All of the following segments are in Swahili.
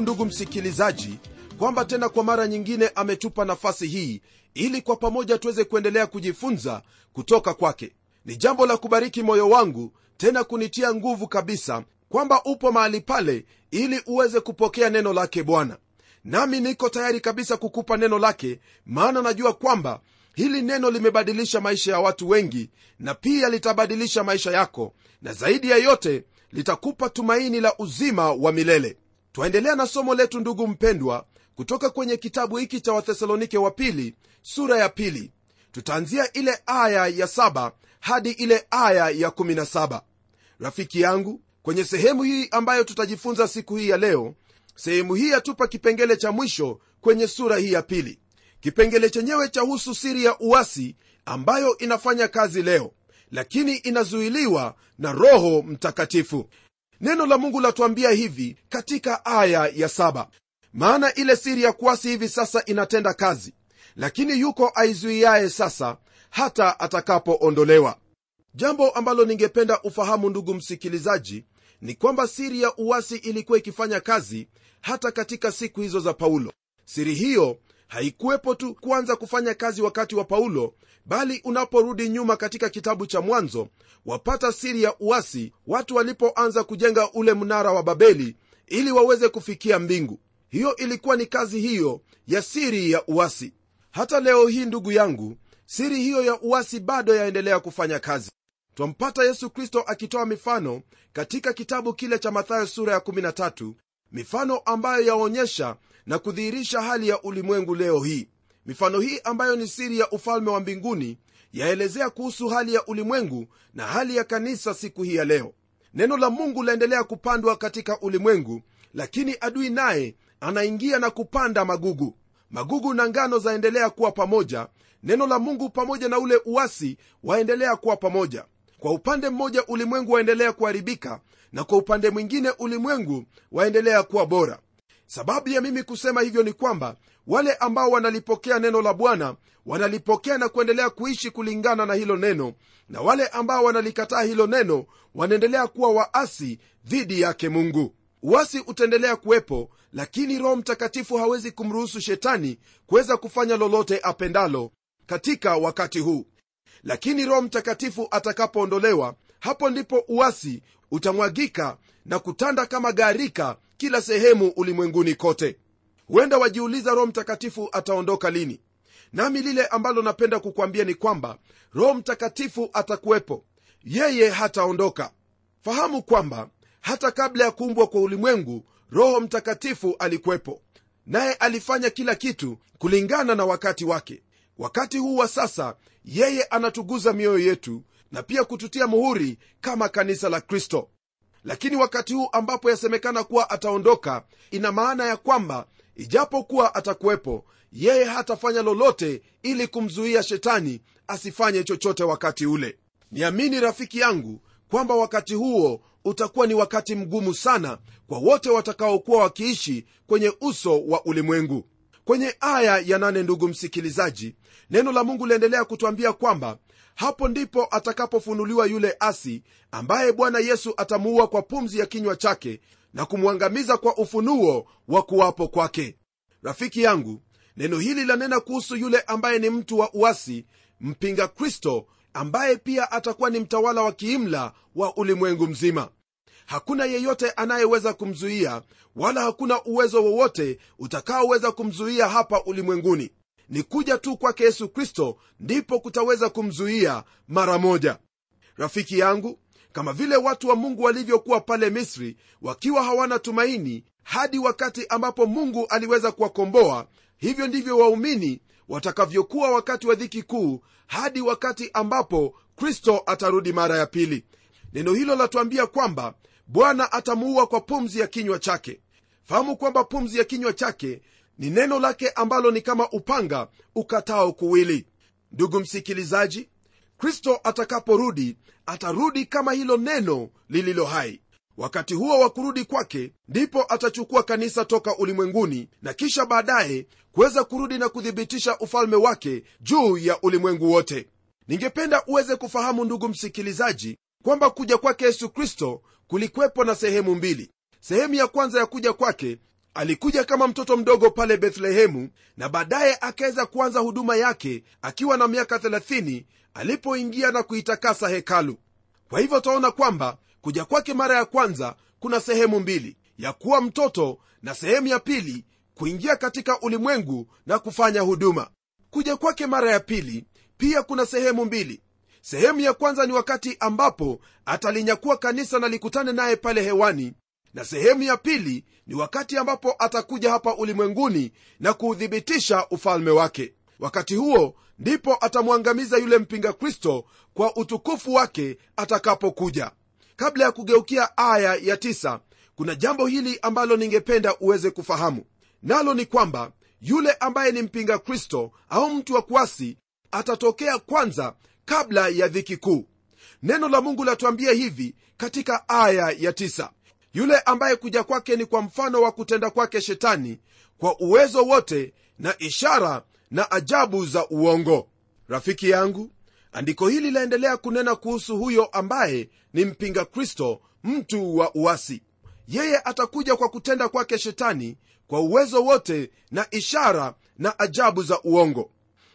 ndugu msikilizaji kwamba tena kwa mara nyingine ametupa nafasi hii ili kwa pamoja tuweze kuendelea kujifunza kutoka kwake. Ni jambo la kubariki moyo wangu tena kunitia nguvu kabisa kwamba upo mahali pale ili uweze kupokea neno lake bwana. Nami niko tayari kabisa kukupa neno lake maana najua kwamba hili neno limebadilisha maisha ya watu wengi na pia litabadilisha maisha yako na zaidi ya yote litakupa tumaini la uzima wa milele twaendelea na somo letu ndugu mpendwa kutoka kwenye kitabu hiki cha wathesalonike wa pili sura ya pili. Tutaanzia ile aya ya saba hadi ile aya ya 17 rafiki yangu kwenye sehemu hii ambayo tutajifunza siku hii ya leo sehemu hii yatupa kipengele cha mwisho kwenye sura hii ya pili. Kipengele chenyewe chahusu siri ya uasi ambayo inafanya kazi leo lakini inazuiliwa na roho mtakatifu neno la mungu latuambia hivi katika aya ya saba. Maana ile siri ya kuasi hivi sasa inatenda kazi lakini yuko aizuiaye sasa hata atakapoondolewa. Jambo ambalo ningependa ufahamu ndugu msikilizaji ni kwamba siri ya uasi ilikuwa ikifanya kazi hata katika siku hizo za paulo. Siri hiyo haikuwepo tu kuanza kufanya kazi wakati wa paulo bali unaporudi nyuma katika kitabu cha mwanzo wapata siri ya uasi watu walipoanza kujenga ule mnara wa babeli ili waweze kufikia mbingu. Hiyo ilikuwa ni kazi hiyo ya siri ya uasi. Hata leo hii ndugu yangu siri hiyo ya uasi bado yaendelea kufanya kazi. Twampata yesu kristo akitoa mifano katika kitabu kile cha mathayo sura ya 13 mifano ambayo yaonyesha na kudhihirisha hali ya ulimwengu leo hii. Mifano hii ambayo ni siri ya ufalme wa mbinguni yaelezea kuhusu hali ya ulimwengu na hali ya kanisa siku hii ya leo. Neno la mungu laendelea kupandwa katika ulimwengu lakini adui naye anaingia na kupanda magugu. Magugu na ngano zaendelea kuwa pamoja neno la mungu pamoja na ule uasi waendelea kuwa pamoja. Kwa upande mmoja ulimwengu waendelea kuharibika na kwa upande mwingine ulimwengu waendelea kuwa bora sababu ya mimi kusema hivyo ni kwamba wale ambao wanalipokea neno la bwana wanalipokea na kuendelea kuishi kulingana na hilo neno na wale ambao wanalikataa hilo neno wanaendelea kuwa waasi dhidi yake mungu. Uasi utaendelea kuwepo lakini roho mtakatifu hawezi kumruhusu shetani kuweza kufanya lolote apendalo katika wakati huu. Lakini roho mtakatifu atakapoondolewa hapo ndipo uasi utamwagika na kutanda kama gharika kila sehemu ulimwenguni kote. Huenda wajiuliza roho mtakatifu ataondoka lini. Nami lile ambalo napenda kukwambia ni kwamba roho mtakatifu atakuwepo. Yeye hataondoka. Fahamu kwamba hata kabla ya kuumbwa kwa ulimwengu roho mtakatifu alikuwepo. Naye alifanya kila kitu kulingana na wakati wake. Wakati huu wa sasa yeye anatuguza mioyo yetu na pia kututia muhuri kama kanisa la kristo lakini wakati huu ambapo yasemekana kuwa ataondoka ina maana ya kwamba ijapokuwa atakuwepo yeye hatafanya lolote ili kumzuia shetani asifanye chochote wakati ule. Niamini rafiki yangu kwamba wakati huo utakuwa ni wakati mgumu sana kwa wote watakaokuwa wakiishi kwenye uso wa ulimwengu. Kwenye aya ya nane ndugu msikilizaji neno la mungu liendelea kutwambia kwamba hapo ndipo atakapofunuliwa yule asi ambaye bwana yesu atamuua kwa pumzi ya kinywa chake na kumwangamiza kwa ufunuo wa kuwapo kwake. Rafiki yangu neno hili lanena kuhusu yule ambaye ni mtu wa uasi mpinga kristo ambaye pia atakuwa ni mtawala wa kiimla wa ulimwengu mzima. Hakuna yeyote anayeweza kumzuia wala hakuna uwezo wowote utakaoweza kumzuia hapa ulimwenguni ni kuja tu kwake yesu kristo ndipo kutaweza kumzuia mara moja. Rafiki yangu kama vile watu wa mungu walivyokuwa pale misri wakiwa hawana tumaini hadi wakati ambapo mungu aliweza kuwakomboa hivyo ndivyo waumini watakavyokuwa wakati wa dhiki kuu hadi wakati ambapo kristo atarudi mara ya pili. Neno hilo latuambia kwamba bwana atamuua kwa pumzi ya kinywa chake. Fahamu kwamba pumzi ya kinywa chake ni neno lake ambalo ni kama upanga ukatao kuwili. Ndugu msikilizaji kristo atakaporudi atarudi kama hilo neno lililo hai. Wakati huo wa kurudi kwake ndipo atachukua kanisa toka ulimwenguni na kisha baadaye kuweza kurudi na kuthibitisha ufalme wake juu ya ulimwengu wote. Ningependa uweze kufahamu ndugu msikilizaji kwamba kuja kwake yesu kristo kulikwepo na sehemu mbili. Sehemu ya kwanza ya kuja kwake alikuja kama mtoto mdogo pale bethlehemu na baadaye akaweza kuanza huduma yake akiwa na miaka 30 alipoingia na kuitakasa hekalu. Kwa hivyo utaona kwamba kuja kwake mara ya kwanza kuna sehemu mbili ya kuwa mtoto na sehemu ya pili kuingia katika ulimwengu na kufanya huduma. Kuja kwake mara ya pili pia kuna sehemu mbili. Sehemu ya kwanza ni wakati ambapo atalinyakua kanisa na likutane naye pale hewani na sehemu ya pili ni wakati ambapo atakuja hapa ulimwenguni na kuuthibitisha ufalme wake. Wakati huo ndipo atamwangamiza yule mpinga kristo kwa utukufu wake atakapokuja. Kabla ya kugeukia aya ya tisa, kuna jambo hili ambalo ningependa uweze kufahamu. Nalo ni kwamba yule ambaye ni mpinga kristo au mtu wa kuasi atatokea kwanza kabla ya dhiki kuu. Neno la mungu latuambia hivi katika aya ya tisa. Yule ambaye kuja kwake ni kwa mfano wa kutenda kwake shetani kwa uwezo wote na ishara na ajabu za uongo. Rafiki yangu andiko hili laendelea kunena kuhusu huyo ambaye ni mpinga kristo mtu wa uasi. Yeye atakuja kwa kutenda kwake shetani kwa uwezo wote na ishara na ajabu za uongo.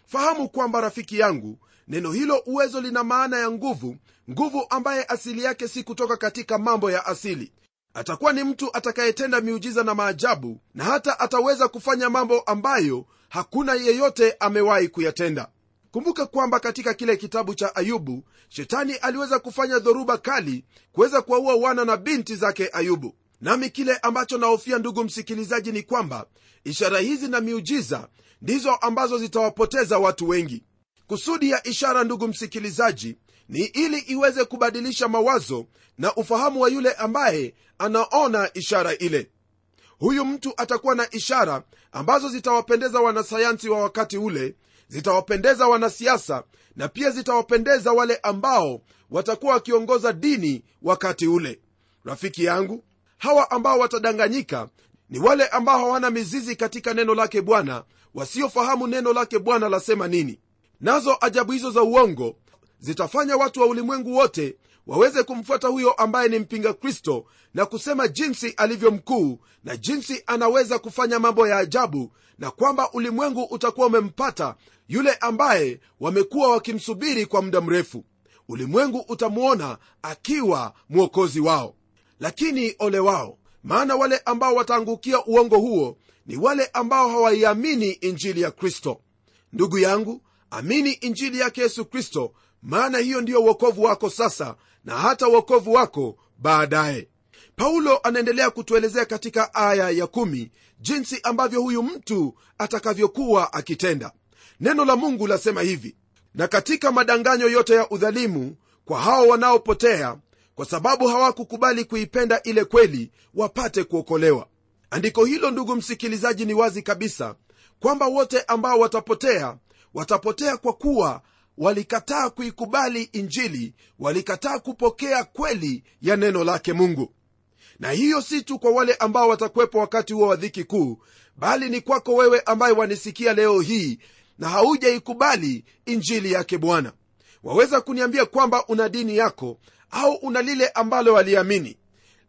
Fahamu kwamba rafiki yangu neno hilo uwezo lina maana ya nguvu nguvu ambaye asili yake si kutoka katika mambo ya asili atakuwa ni mtu atakayetenda miujiza na maajabu na hata ataweza kufanya mambo ambayo hakuna yeyote amewahi kuyatenda. Kumbuka kwamba katika kile kitabu cha ayubu shetani aliweza kufanya dhoruba kali kuweza kuwaua wana na binti zake ayubu. Nami kile ambacho nahofia ndugu msikilizaji ni kwamba ishara hizi na miujiza ndizo ambazo zitawapoteza watu wengi. Kusudi ya ishara ndugu msikilizaji ni ili iweze kubadilisha mawazo na ufahamu wa yule ambaye anaona ishara ile. Huyu mtu atakuwa na ishara ambazo zitawapendeza wanasayansi wa wakati ule zitawapendeza wanasiasa na pia zitawapendeza wale ambao watakuwa wakiongoza dini wakati ule. Rafiki yangu hawa ambao watadanganyika ni wale ambao hawana mizizi katika neno lake bwana wasiofahamu neno lake bwana lasema nini. Nazo ajabu hizo za uongo zitafanya watu wa ulimwengu wote waweze kumfuata huyo ambaye ni mpinga kristo na kusema jinsi alivyo mkuu na jinsi anaweza kufanya mambo ya ajabu na kwamba ulimwengu utakuwa umempata yule ambaye wamekuwa wakimsubiri kwa muda mrefu. Ulimwengu utamwona akiwa mwokozi wao. Lakini ole wao maana wale ambao wataangukia uongo huo ni wale ambao hawaiamini injili ya kristo. Ndugu yangu amini injili yake yesu kristo maana hiyo ndiyo uokovu wako sasa na hata uokovu wako baadaye. Paulo anaendelea kutuelezea katika aya ya kumi, jinsi ambavyo huyu mtu atakavyokuwa akitenda. Neno la mungu lasema hivi na katika madanganyo yote ya udhalimu kwa hao wanaopotea kwa sababu hawakukubali kuipenda ile kweli wapate kuokolewa. Andiko hilo ndugu msikilizaji ni wazi kabisa kwamba wote ambao watapotea watapotea kwa kuwa walikataa kuikubali injili walikataa kupokea kweli ya neno lake mungu. Na hiyo si tu kwa wale ambao watakuwepo wakati huo wa dhiki kuu bali ni kwako wewe ambaye wanisikia leo hii na haujaikubali injili yake bwana. Waweza kuniambia kwamba una dini yako au una lile ambalo waliamini.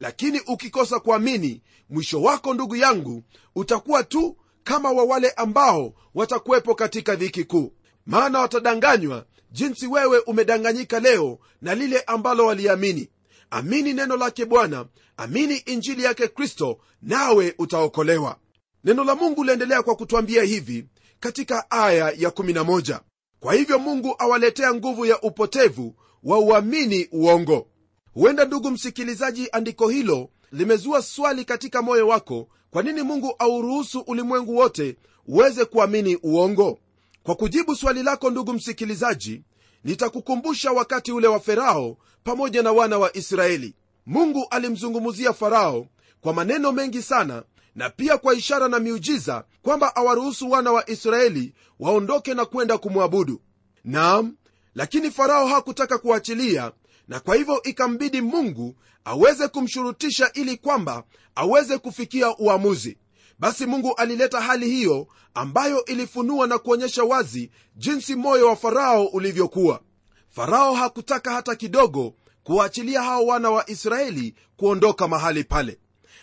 Lakini ukikosa kuamini mwisho wako ndugu yangu utakuwa tu kama wa wale ambao watakuwepo katika dhiki kuu maana watadanganywa jinsi wewe umedanganyika leo na lile ambalo waliamini. Amini neno lake bwana amini injili yake kristo nawe utaokolewa. Neno la mungu liendelea kwa kutwambia hivi katika aya ya 11 kwa hivyo mungu awaletea nguvu ya upotevu wa uamini uongo. Huenda ndugu msikilizaji andiko hilo limezua swali katika moyo wako kwa nini mungu auruhusu ulimwengu wote uweze kuamini uongo kwa kujibu swali lako ndugu msikilizaji nitakukumbusha wakati ule wa farao pamoja na wana wa israeli. Mungu alimzungumzia farao kwa maneno mengi sana na pia kwa ishara na miujiza kwamba awaruhusu wana wa israeli waondoke na kwenda kumwabudu. Naam lakini farao hakutaka kuachilia na kwa hivyo ikambidi mungu aweze kumshurutisha ili kwamba aweze kufikia uamuzi basi mungu alileta hali hiyo ambayo ilifunua na kuonyesha wazi jinsi moyo wa farao ulivyokuwa. Farao hakutaka hata kidogo kuwaachilia hao wana wa israeli kuondoka mahali pale.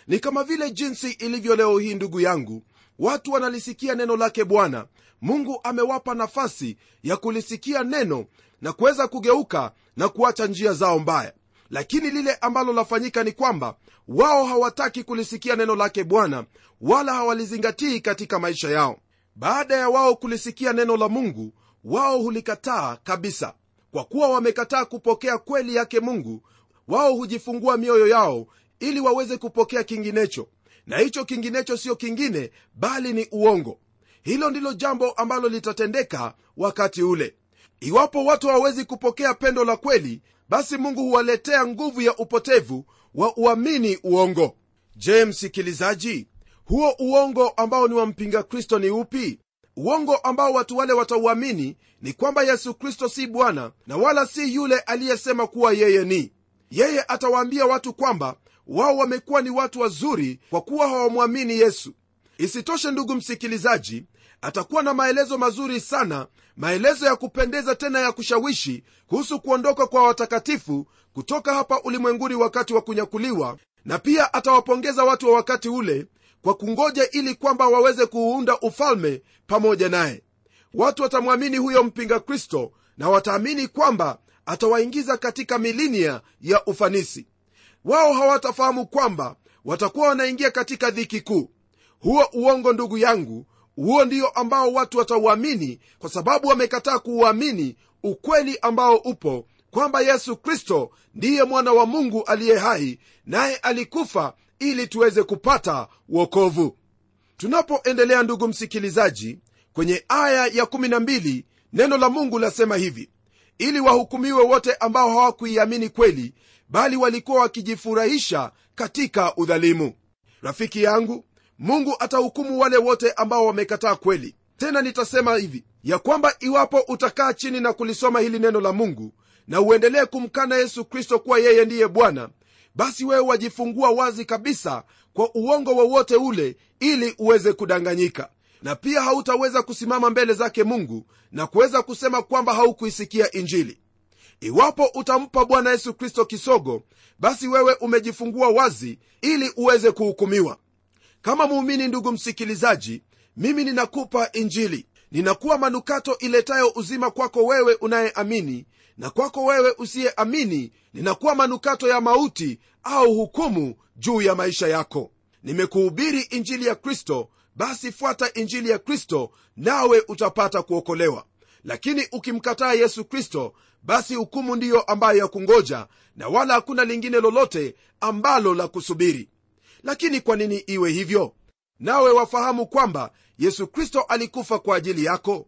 Ni kama vile jinsi ilivyo leo hii ndugu yangu watu wanalisikia neno lake bwana. Mungu amewapa nafasi ya kulisikia neno na kuweza kugeuka na kuacha njia zao mbaya lakini lile ambalo lafanyika ni kwamba wao hawataki kulisikia neno lake bwana wala hawalizingatii katika maisha yao. Baada ya wao kulisikia neno la mungu wao hulikataa kabisa. Kwa kuwa wamekataa kupokea kweli yake mungu wao hujifungua mioyo yao ili waweze kupokea kinginecho. Na hicho kinginecho siyo kingine bali ni uongo. Hilo ndilo jambo ambalo litatendeka wakati ule. Iwapo watu hawawezi kupokea pendo la kweli basi mungu huwaletea nguvu ya upotevu wa uamini uongo. Je msikilizaji huo uongo ambao ni wampinga kristo ni upi? Uongo ambao watu wale watauamini ni kwamba yesu kristo si bwana na wala si yule aliyesema kuwa yeye ni. Yeye atawaambia watu kwamba wao wamekuwa ni watu wazuri kwa kuwa hawamwamini yesu. Isitoshe ndugu msikilizaji atakuwa na maelezo mazuri sana maelezo ya kupendeza tena ya kushawishi kuhusu kuondoka kwa watakatifu kutoka hapa ulimwenguni wakati wa kunyakuliwa na pia atawapongeza watu wa wakati ule kwa kungoja ili kwamba waweze kuunda ufalme pamoja naye. Watu watamwamini huyo mpinga kristo na wataamini kwamba atawaingiza katika milinia ya ufanisi. Wao hawatafahamu kwamba watakuwa wanaingia katika dhiki kuu. Huo uongo ndugu yangu huo ndio ambao watu watauamini kwa sababu wamekataa kuuamini ukweli ambao upo kwamba yesu kristo ndiye mwana wa mungu aliye hai naye alikufa ili tuweze kupata wokovu. Tunapoendelea ndugu msikilizaji kwenye aya ya 12 neno la mungu lasema hivi ili wahukumiwe wote ambao hawakuiamini kweli bali walikuwa wakijifurahisha katika udhalimu. Rafiki yangu mungu atahukumu wale wote ambao wamekataa kweli. Tena nitasema hivi ya kwamba iwapo utakaa chini na kulisoma hili neno la mungu na uendelee kumkana yesu kristo kuwa yeye ndiye bwana basi wewe wajifungua wazi kabisa kwa uongo wowote ule ili uweze kudanganyika. Na pia hautaweza kusimama mbele zake mungu na kuweza kusema kwamba haukuisikia injili. Iwapo utampa bwana yesu kristo kisogo basi wewe umejifungua wazi ili uweze kuhukumiwa kama muumini ndugu msikilizaji mimi ninakupa injili. Ninakuwa manukato iletayo uzima kwako wewe unayeamini na kwako wewe usiyeamini ninakuwa manukato ya mauti au hukumu juu ya maisha yako. Nimekuhubiri injili ya kristo basi fuata injili ya kristo nawe utapata kuokolewa. Lakini ukimkataa yesu kristo basi hukumu ndiyo ambayo ya kungoja na wala hakuna lingine lolote ambalo la kusubiri lakini kwa nini iwe hivyo? Nawe wafahamu kwamba yesu kristo alikufa kwa ajili yako.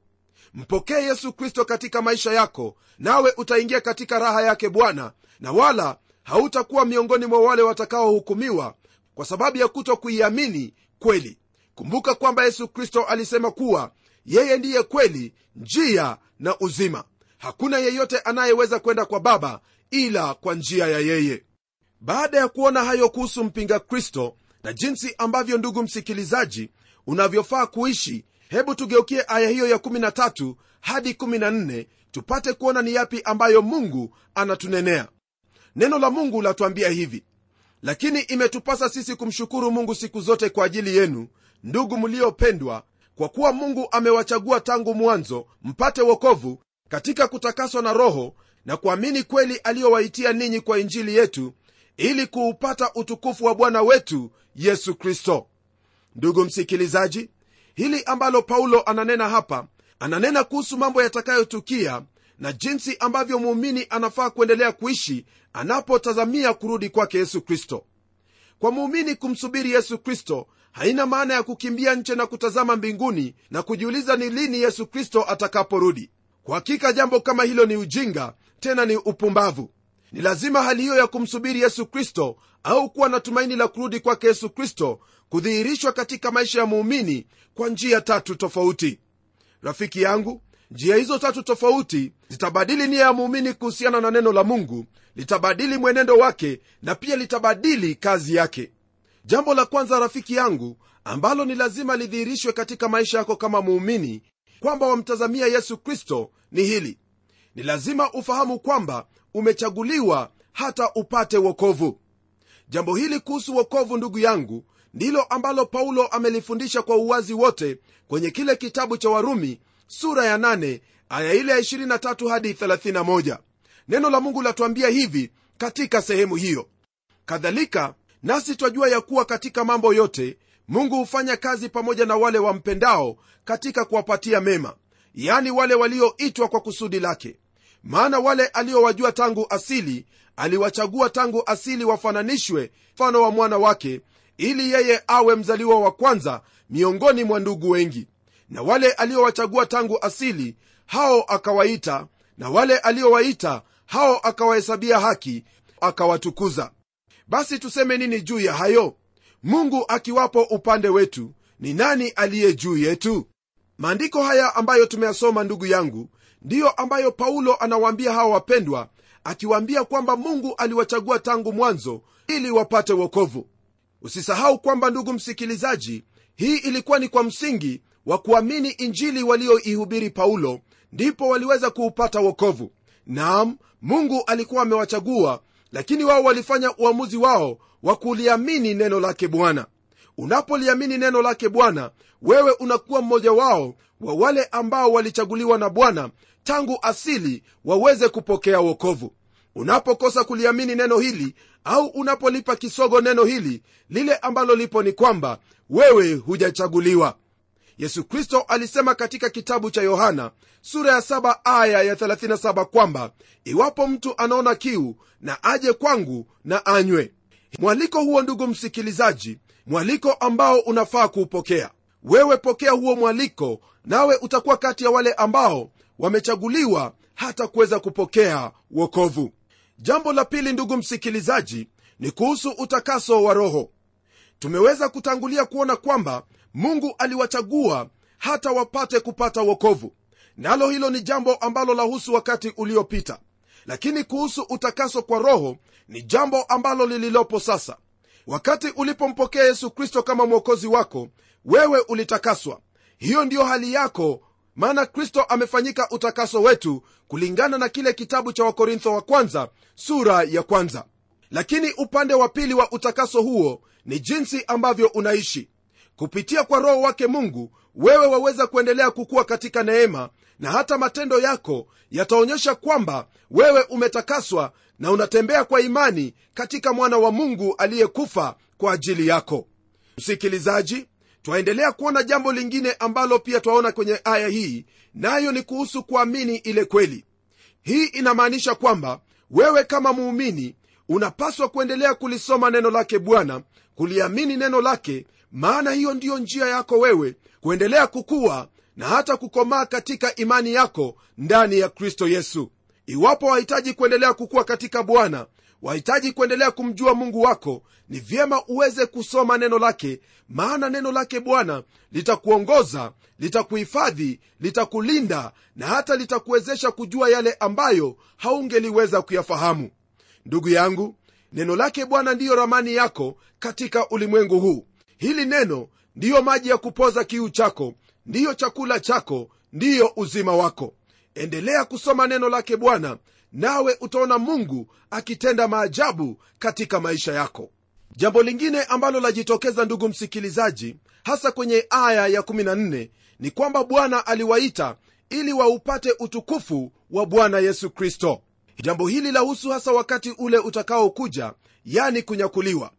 Mpokee yesu kristo katika maisha yako nawe utaingia katika raha yake bwana na wala hautakuwa miongoni mwa wale watakaohukumiwa kwa sababu ya kuto kuiamini kweli. Kumbuka kwamba yesu kristo alisema kuwa yeye ndiye kweli njia na uzima. Hakuna yeyote anayeweza kwenda kwa baba ila kwa njia ya yeye baada ya kuona hayo kuhusu mpinga kristo na jinsi ambavyo ndugu msikilizaji unavyofaa kuishi hebu tugeukie aya hiyo ya 13 hadi 14 tupate kuona ni yapi ambayo mungu anatunenea. Neno la mungu latuambia hivi lakini imetupasa sisi kumshukuru mungu siku zote kwa ajili yenu ndugu mliopendwa kwa kuwa mungu amewachagua tangu mwanzo mpate wokovu katika kutakaswa na roho na kuamini kweli aliyowaitia ninyi kwa injili yetu ili kuupata utukufu wa bwana wetu yesu kristo. Ndugu msikilizaji hili ambalo paulo ananena hapa ananena kuhusu mambo yatakayotukia na jinsi ambavyo muumini anafaa kuendelea kuishi anapotazamia kurudi kwake yesu kristo. Kwa muumini kumsubiri yesu kristo haina maana ya kukimbia nche na kutazama mbinguni na kujiuliza ni lini yesu kristo atakaporudi. Kwa hakika jambo kama hilo ni ujinga tena ni upumbavu ni lazima hali hiyo ya kumsubiri yesu kristo au kuwa na tumaini la kurudi kwake yesu kristo kudhihirishwa katika maisha ya muumini kwa njia tatu tofauti. Rafiki yangu njia hizo tatu tofauti zitabadili nia ya muumini kuhusiana na neno la mungu litabadili mwenendo wake na pia litabadili kazi yake. Jambo la kwanza rafiki yangu ambalo ni lazima lidhihirishwe katika maisha yako kama muumini kwamba wamtazamia yesu kristo ni hili. Ni lazima ufahamu kwamba umechaguliwa hata upate wokovu. Jambo hili kuhusu wokovu ndugu yangu ndilo ambalo paulo amelifundisha kwa uwazi wote kwenye kile kitabu cha warumi sura ya 8 aya ile ya 23 hadi 31 neno la mungu latuambia hivi katika sehemu hiyo. Kadhalika nasi twajua ya kuwa katika mambo yote mungu hufanya kazi pamoja na wale wampendao katika kuwapatia mema yani wale walioitwa kwa kusudi lake maana wale aliowajua tangu asili aliwachagua tangu asili wafananishwe mfano wa mwana wake ili yeye awe mzaliwa wa kwanza miongoni mwa ndugu wengi. Na wale aliowachagua tangu asili hao akawaita na wale aliowaita hao akawahesabia haki akawatukuza. Basi tuseme nini juu ya hayo? Mungu akiwapo upande wetu ni nani aliye juu yetu? Maandiko haya ambayo tumeyasoma ndugu yangu ndiyo ambayo paulo anawaambia hawa wapendwa akiwaambia kwamba mungu aliwachagua tangu mwanzo ili wapate wokovu. Usisahau kwamba ndugu msikilizaji hii ilikuwa ni kwa msingi wa kuamini injili walioihubiri paulo ndipo waliweza kuupata wokovu. Naam mungu alikuwa amewachagua lakini wao walifanya uamuzi wao wa kuliamini neno lake bwana. Unapoliamini neno lake bwana wewe unakuwa mmoja wao wa wale ambao walichaguliwa na bwana tangu asili waweze kupokea wokovu. Unapokosa kuliamini neno hili au unapolipa kisogo neno hili lile ambalo lipo ni kwamba wewe hujachaguliwa. Yesu kristo alisema katika kitabu cha yohana sura ya 7 aya ya 37 kwamba iwapo mtu anaona kiu na aje kwangu na anywe. Mwaliko huo ndugu msikilizaji mwaliko ambao unafaa kuupokea. Wewe pokea huo mwaliko nawe utakuwa kati ya wale ambao wamechaguliwa hata kuweza kupokea wokovu. Jambo la pili ndugu msikilizaji ni kuhusu utakaso wa roho. Tumeweza kutangulia kuona kwamba mungu aliwachagua hata wapate kupata wokovu. Nalo hilo ni jambo ambalo lahusu wakati uliopita. Lakini kuhusu utakaso kwa roho ni jambo ambalo lililopo sasa. Wakati ulipompokea yesu kristo kama mwokozi wako wewe ulitakaswa. Hiyo ndiyo hali yako maana kristo amefanyika utakaso wetu kulingana na kile kitabu cha wakorintho wa kwanza sura ya kwanza. Lakini upande wa pili wa utakaso huo ni jinsi ambavyo unaishi. Kupitia kwa roho wake mungu wewe waweza kuendelea kukuwa katika neema na hata matendo yako yataonyesha kwamba wewe umetakaswa na unatembea kwa imani katika mwana wa mungu aliyekufa kwa ajili yako. Msikilizaji twaendelea kuona jambo lingine ambalo pia twaona kwenye aya hii nayo ni kuhusu kuamini ile kweli. Hii inamaanisha kwamba wewe kama muumini unapaswa kuendelea kulisoma neno lake bwana kuliamini neno lake maana hiyo ndiyo njia yako wewe kuendelea kukuwa na hata kukomaa katika imani yako ndani ya kristo yesu. Iwapo wahitaji kuendelea kukuwa katika bwana wahitaji kuendelea kumjua mungu wako. Ni vyema uweze kusoma neno lake maana neno lake bwana litakuongoza litakuhifadhi litakulinda na hata litakuwezesha kujua yale ambayo haungeliweza kuyafahamu. Ndugu yangu neno lake bwana ndiyo ramani yako katika ulimwengu huu. Hili neno ndiyo maji ya kupoza kiu chako ndiyo chakula chako ndiyo uzima wako. Endelea kusoma neno lake bwana nawe utaona mungu akitenda maajabu katika maisha yako. Jambo lingine ambalo lajitokeza ndugu msikilizaji hasa kwenye aya ya 14 ni kwamba bwana aliwaita ili waupate utukufu wa bwana yesu kristo. Jambo hili lahusu hasa wakati ule utakaokuja yani kunyakuliwa.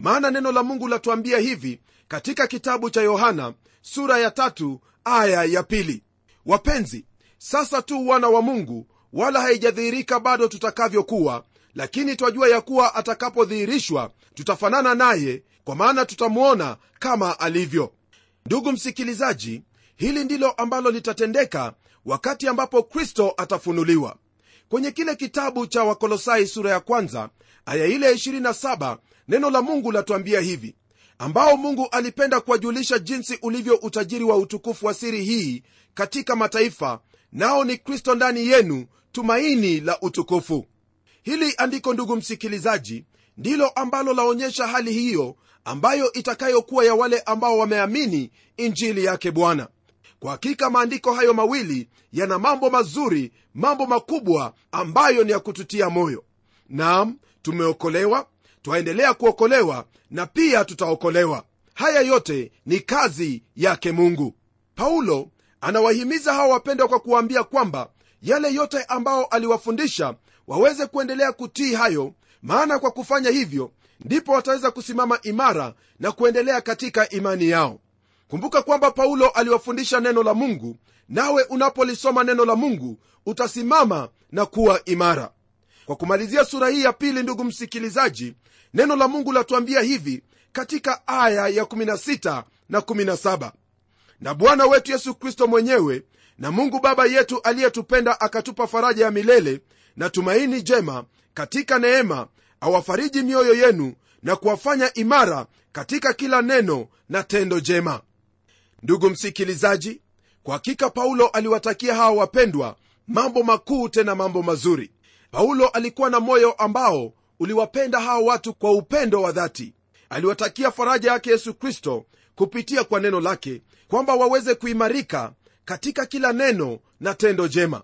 Maana neno la mungu latuambia hivi katika kitabu cha yohana sura ya tatu aya ya pili. Wapenzi sasa tu wana wa mungu wala haijadhihirika bado tutakavyokuwa lakini twajua ya kuwa atakapodhihirishwa tutafanana naye kwa maana tutamwona kama alivyo. Ndugu msikilizaji hili ndilo ambalo litatendeka wakati ambapo kristo atafunuliwa. Kwenye kile kitabu cha wakolosai sura ya kwanza aya ile 27 neno la mungu latuambia hivi ambao mungu alipenda kuwajulisha jinsi ulivyo utajiri wa utukufu wa siri hii katika mataifa nao ni kristo ndani yenu tumaini la utukufu. Hili andiko ndugu msikilizaji ndilo ambalo laonyesha hali hiyo ambayo itakayokuwa ya wale ambao wameamini injili yake bwana. Kwa hakika maandiko hayo mawili yana mambo mazuri mambo makubwa ambayo ni ya kututia moyo. Nam tumeokolewa twaendelea kuokolewa na pia tutaokolewa. Haya yote ni kazi yake mungu. Paulo anawahimiza hawa wapendwa kwa kuwaambia kwamba yale yote ambao aliwafundisha waweze kuendelea kutii hayo maana kwa kufanya hivyo ndipo wataweza kusimama imara na kuendelea katika imani yao. Kumbuka kwamba paulo aliwafundisha neno la mungu nawe unapolisoma neno la mungu utasimama na kuwa imara. Kwa kumalizia sura hii ya pili ndugu msikilizaji neno la mungu latuambia hivi katika aya ya 16 na 17 na bwana wetu yesu kristo mwenyewe na mungu baba yetu aliyetupenda akatupa faraja ya milele na tumaini jema katika neema awafariji mioyo yenu na kuwafanya imara katika kila neno na tendo jema. Ndugu msikilizaji kwa hakika paulo aliwatakia hawa wapendwa mambo makuu tena mambo mazuri. Paulo alikuwa na moyo ambao uliwapenda hawa watu kwa upendo wa dhati. Aliwatakia faraja yake yesu kristo kupitia kwa neno lake kwamba waweze kuimarika katika kila neno na tendo jema.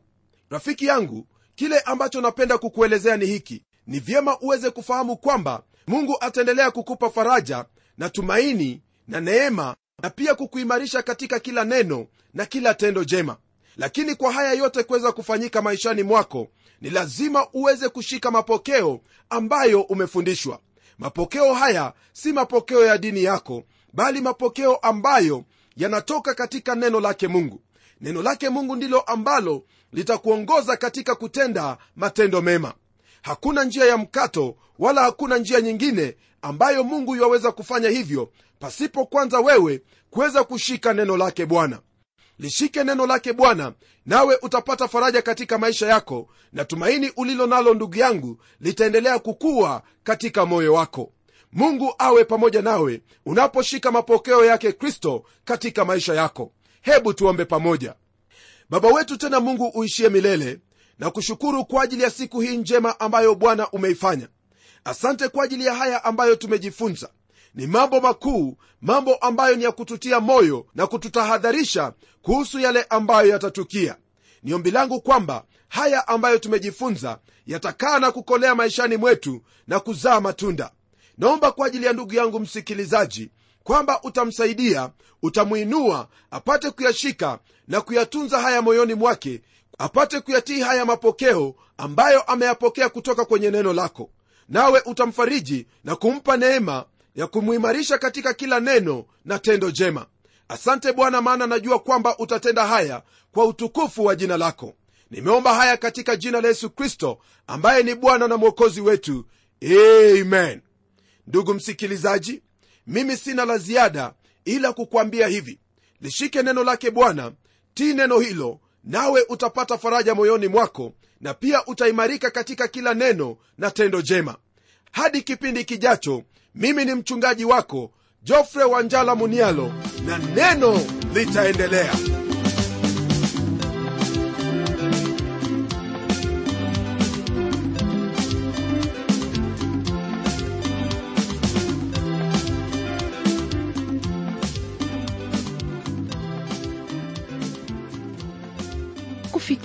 Rafiki yangu kile ambacho napenda kukuelezea ni hiki. Ni vyema uweze kufahamu kwamba mungu ataendelea kukupa faraja na tumaini na neema na pia kukuimarisha katika kila neno na kila tendo jema. Lakini kwa haya yote kuweza kufanyika maishani mwako ni lazima uweze kushika mapokeo ambayo umefundishwa. Mapokeo haya si mapokeo ya dini yako bali mapokeo ambayo yanatoka katika neno lake mungu neno lake mungu ndilo ambalo litakuongoza katika kutenda matendo mema. Hakuna njia ya mkato wala hakuna njia nyingine ambayo mungu yaweza kufanya hivyo pasipo kwanza wewe kuweza kushika neno lake bwana. Lishike neno lake bwana nawe utapata faraja katika maisha yako na tumaini ulilo nalo ndugu yangu litaendelea kukua katika moyo wako. Mungu awe pamoja nawe unaposhika mapokeo yake kristo katika maisha yako hebu tuombe pamoja. Baba wetu tena mungu uishie milele na kushukuru kwa ajili ya siku hii njema ambayo bwana umeifanya. Asante kwa ajili ya haya ambayo tumejifunza. Ni mambo makuu mambo ambayo ni ya kututia moyo na kututahadharisha kuhusu yale ambayo yatatukia. Ni ombi langu kwamba haya ambayo tumejifunza yatakaa na kukolea maishani mwetu na kuzaa matunda. Naomba kwa ajili ya ndugu yangu msikilizaji kwamba utamsaidia utamwinua apate kuyashika na kuyatunza haya moyoni mwake apate kuyatii haya mapokeo ambayo ameyapokea kutoka kwenye neno lako. Nawe utamfariji na kumpa neema ya kumwimarisha katika kila neno na tendo jema. Asante bwana maana najua kwamba utatenda haya kwa utukufu wa jina lako. Nimeomba haya katika jina la yesu kristo ambaye ni bwana na mwokozi wetu. Amen. Ndugu msikilizaji mimi sina la ziada ila kukwambia hivi. Lishike neno lake bwana tii neno hilo nawe utapata faraja moyoni mwako na pia utaimarika katika kila neno na tendo jema. Hadi kipindi kijacho mimi ni mchungaji wako jofre wanjala munialo na neno litaendelea